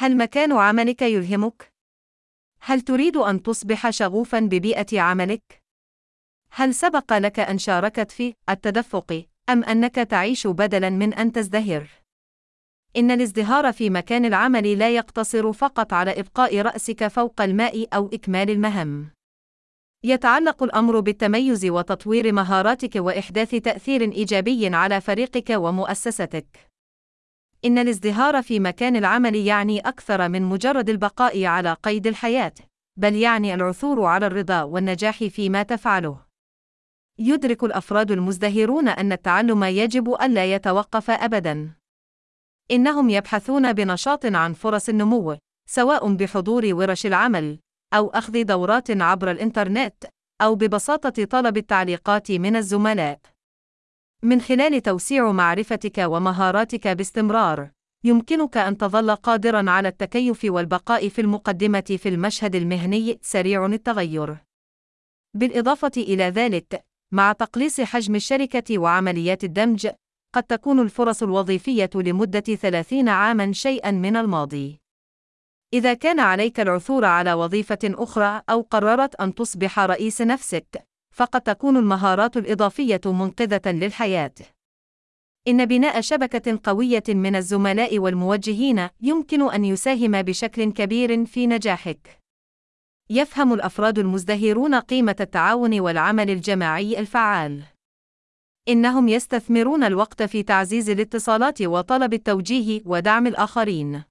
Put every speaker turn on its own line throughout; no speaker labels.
هل مكان عملك يلهمك؟ هل تريد أن تصبح شغوفا ببيئة عملك؟ هل سبق لك أن شاركت في التدفق أم أنك تعيش بدلا من أن تزدهر؟ إن الازدهار في مكان العمل لا يقتصر فقط على إبقاء رأسك فوق الماء أو إكمال المهام. يتعلق الأمر بالتميز وتطوير مهاراتك وإحداث تأثير إيجابي على فريقك ومؤسستك. إن الازدهار في مكان العمل يعني أكثر من مجرد البقاء على قيد الحياة، بل يعني العثور على الرضا والنجاح فيما تفعله. يدرك الأفراد المزدهرون أن التعلم يجب ألا يتوقف أبداً. إنهم يبحثون بنشاط عن فرص النمو، سواء بحضور ورش العمل، أو أخذ دورات عبر الإنترنت، أو ببساطة طلب التعليقات من الزملاء. من خلال توسيع معرفتك ومهاراتك باستمرار، يمكنك أن تظل قادرًا على التكيف والبقاء في المقدمة في المشهد المهني سريع التغير. بالإضافة إلى ذلك، مع تقليص حجم الشركة وعمليات الدمج، قد تكون الفرص الوظيفية لمدة 30 عامًا شيئًا من الماضي. إذا كان عليك العثور على وظيفة أخرى أو قررت أن تصبح رئيس نفسك، فقد تكون المهارات الإضافية منقذة للحياة. إن بناء شبكة قوية من الزملاء والموجهين يمكن أن يساهم بشكل كبير في نجاحك. يفهم الأفراد المزدهرون قيمة التعاون والعمل الجماعي الفعال. إنهم يستثمرون الوقت في تعزيز الاتصالات وطلب التوجيه ودعم الآخرين.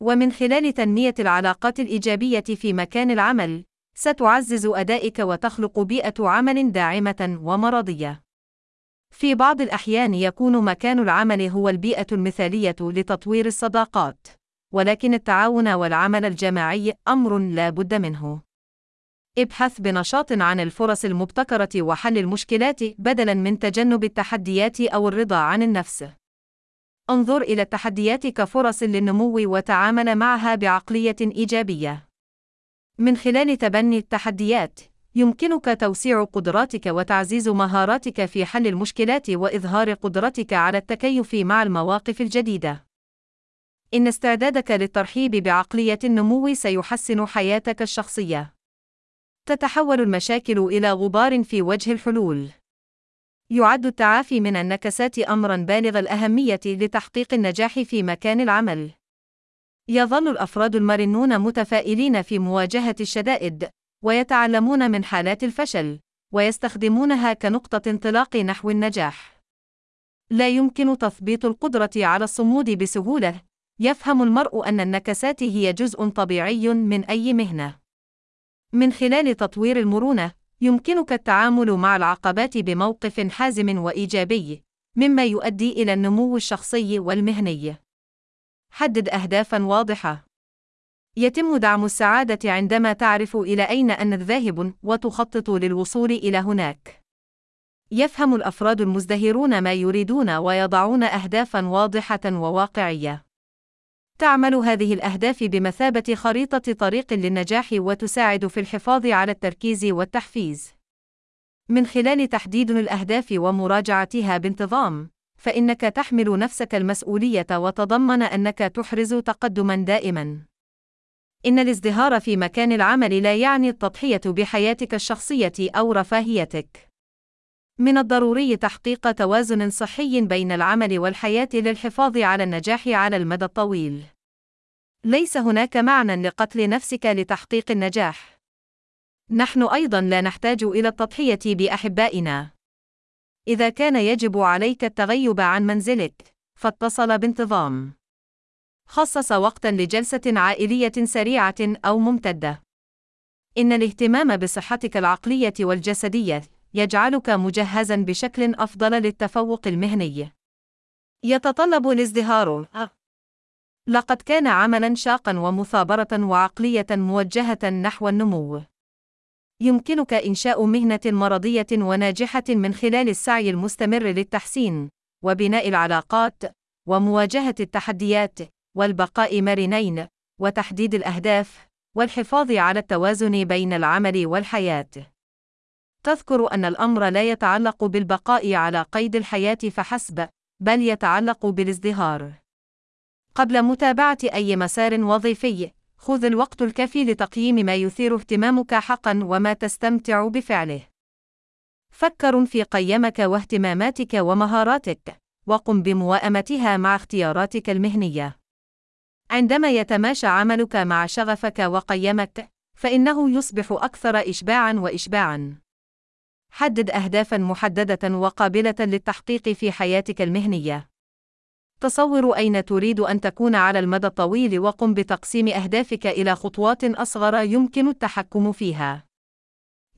ومن خلال تنمية العلاقات الإيجابية في مكان العمل، ستعزز أدائك وتخلق بيئة عمل داعمة ومرضية. في بعض الأحيان يكون مكان العمل هو البيئة المثالية لتطوير الصداقات، ولكن التعاون والعمل الجماعي أمر لا بد منه. ابحث بنشاط عن الفرص المبتكرة وحل المشكلات بدلاً من تجنب التحديات أو الرضا عن النفس. انظر إلى التحديات كفرص للنمو وتعامل معها بعقلية إيجابية. من خلال تبني التحديات، يمكنك توسيع قدراتك وتعزيز مهاراتك في حل المشكلات وإظهار قدرتك على التكيف مع المواقف الجديدة. إن استعدادك للترحيب بعقلية النمو سيحسن حياتك الشخصية. تتحول المشاكل إلى غبار في وجه الحلول. يعد التعافي من النكسات أمرًا بالغ الأهمية لتحقيق النجاح في مكان العمل. يظل الأفراد المرنون متفائلين في مواجهة الشدائد، ويتعلمون من حالات الفشل، ويستخدمونها كنقطة انطلاق نحو النجاح. لا يمكن تثبيط القدرة على الصمود بسهولة، يفهم المرء أن النكسات هي جزء طبيعي من أي مهنة. من خلال تطوير المرونة، يمكنك التعامل مع العقبات بموقف حازم وإيجابي، مما يؤدي إلى النمو الشخصي والمهني. حدد أهدافًا واضحة. يتم دعم السعادة عندما تعرف إلى أين أنت ذاهب وتخطط للوصول إلى هناك. يفهم الأفراد المزدهرون ما يريدون ويضعون أهدافًا واضحة وواقعية. تعمل هذه الأهداف بمثابة خريطة طريق للنجاح وتساعد في الحفاظ على التركيز والتحفيز. من خلال تحديد الأهداف ومراجعتها بانتظام، فإنك تحمل نفسك المسؤولية وتضمن أنك تحرز تقدمًا دائمًا. إن الازدهار في مكان العمل لا يعني التضحية بحياتك الشخصية أو رفاهيتك. من الضروري تحقيق توازن صحي بين العمل والحياة للحفاظ على النجاح على المدى الطويل. ليس هناك معنى لقتل نفسك لتحقيق النجاح. نحن أيضا لا نحتاج إلى التضحية بأحبائنا. إذا كان يجب عليك التغيب عن منزلك، فاتصل بانتظام. خصص وقتا لجلسة عائلية سريعة أو ممتدة. إن الاهتمام بصحتك العقلية والجسدية يجعلك مجهزا بشكل أفضل للتفوق المهني. يتطلب الازدهار لقد كان عملا شاقا ومثابرة وعقلية موجهة نحو النمو. يمكنك إنشاء مهنة مرضية وناجحة من خلال السعي المستمر للتحسين، وبناء العلاقات، ومواجهة التحديات، والبقاء مرنين، وتحديد الأهداف، والحفاظ على التوازن بين العمل والحياة. تذكر أن الأمر لا يتعلق بالبقاء على قيد الحياة فحسب، بل يتعلق بالازدهار. قبل متابعة أي مسار وظيفي، خذ الوقت الكافي لتقييم ما يثير اهتمامك حقا وما تستمتع بفعله. فكر في قيمك واهتماماتك ومهاراتك، وقم بموائمتها مع اختياراتك المهنية. عندما يتماشى عملك مع شغفك وقيمك، فإنه يصبح أكثر إشباعًا وإشباعًا. حدد أهدافًا محددة وقابلة للتحقيق في حياتك المهنية. تصور أين تريد أن تكون على المدى الطويل وقم بتقسيم أهدافك إلى خطوات أصغر يمكن التحكم فيها.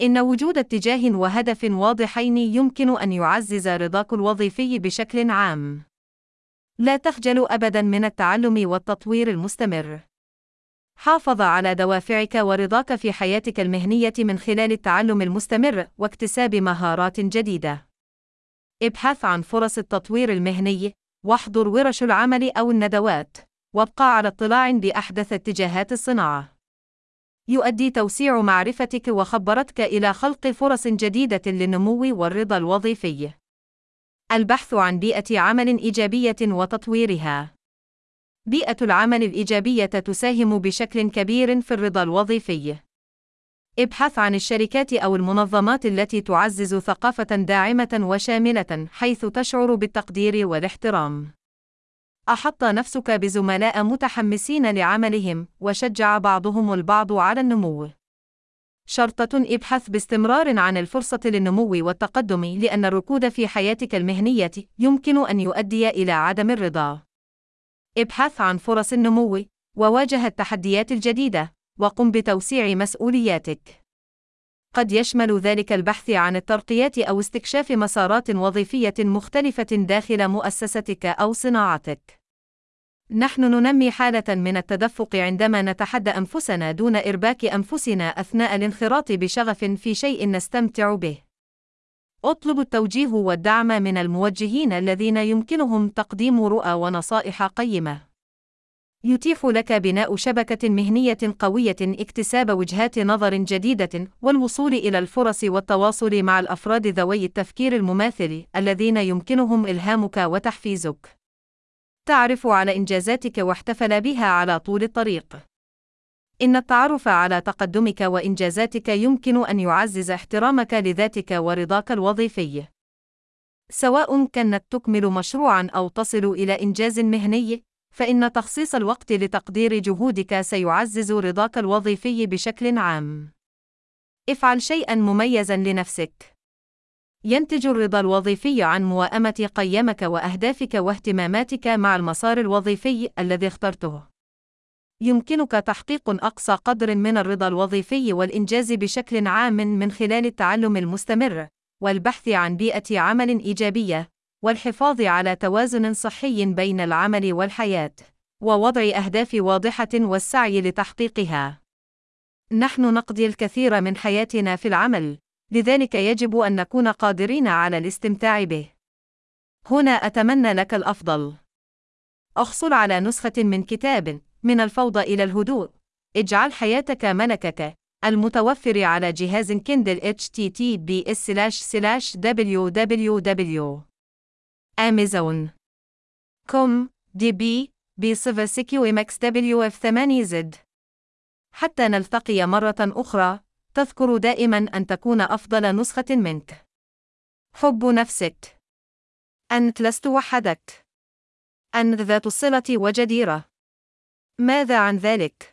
إن وجود اتجاه وهدف واضحين يمكن أن يعزز رضاك الوظيفي بشكل عام. لا تخجل أبدا من التعلم والتطوير المستمر. حافظ على دوافعك ورضاك في حياتك المهنية من خلال التعلم المستمر واكتساب مهارات جديدة. ابحث عن فرص التطوير المهني، واحضر ورش العمل أو الندوات، وابقى على اطلاع بأحدث اتجاهات الصناعة. يؤدي توسيع معرفتك وخبرتك إلى خلق فرص جديدة للنمو والرضا الوظيفي. البحث عن بيئة عمل إيجابية وتطويرها. بيئة العمل الإيجابية تساهم بشكل كبير في الرضا الوظيفي. ابحث عن الشركات أو المنظمات التي تعزز ثقافة داعمة وشاملة حيث تشعر بالتقدير والاحترام. أحط نفسك بزملاء متحمسين لعملهم وشجع بعضهم البعض على النمو. شرطة ابحث باستمرار عن الفرصة للنمو والتقدم لأن الركود في حياتك المهنية يمكن أن يؤدي إلى عدم الرضا. ابحث عن فرص النمو، وواجه التحديات الجديدة، وقم بتوسيع مسؤولياتك. قد يشمل ذلك البحث عن الترقيات أو استكشاف مسارات وظيفية مختلفة داخل مؤسستك أو صناعتك. نحن ننمي حالة من التدفق عندما نتحدى أنفسنا دون إرباك أنفسنا أثناء الانخراط بشغف في شيء نستمتع به. أطلب التوجيه والدعم من الموجهين الذين يمكنهم تقديم رؤى ونصائح قيمة. يتيح لك بناء شبكة مهنية قوية اكتساب وجهات نظر جديدة والوصول إلى الفرص والتواصل مع الأفراد ذوي التفكير المماثل الذين يمكنهم إلهامك وتحفيزك. تعرف على إنجازاتك واحتفل بها على طول الطريق. إن التعرف على تقدمك وإنجازاتك يمكن أن يعزز احترامك لذاتك ورضاك الوظيفي. سواء كانت تكمل مشروعًا أو تصل إلى إنجاز مهني، فإن تخصيص الوقت لتقدير جهودك سيعزز رضاك الوظيفي بشكل عام. افعل شيئًا مميزًا لنفسك. ينتج الرضا الوظيفي عن موائمة قيمك وأهدافك واهتماماتك مع المسار الوظيفي الذي اخترته. يمكنك تحقيق أقصى قدر من الرضا الوظيفي والإنجاز بشكل عام من خلال التعلم المستمر، والبحث عن بيئة عمل إيجابية، والحفاظ على توازن صحي بين العمل والحياة، ووضع أهداف واضحة والسعي لتحقيقها. نحن نقضي الكثير من حياتنا في العمل، لذلك يجب أن نكون قادرين على الاستمتاع به. هنا أتمنى لك الأفضل. أحصل على نسخة من كتاب من الفوضى إلى الهدوء. اجعل حياتك ملكك المتوفر على جهاز كيندل https www Amazon. com db بصفر سكيو ماكس WF 8 زد حتى نلتقي مرة أخرى تذكر دائما أن تكون أفضل نسخة منك. حب نفسك. أنت لست وحدك. أنت ذات الصلة وجديرة. ماذا عن ذلك؟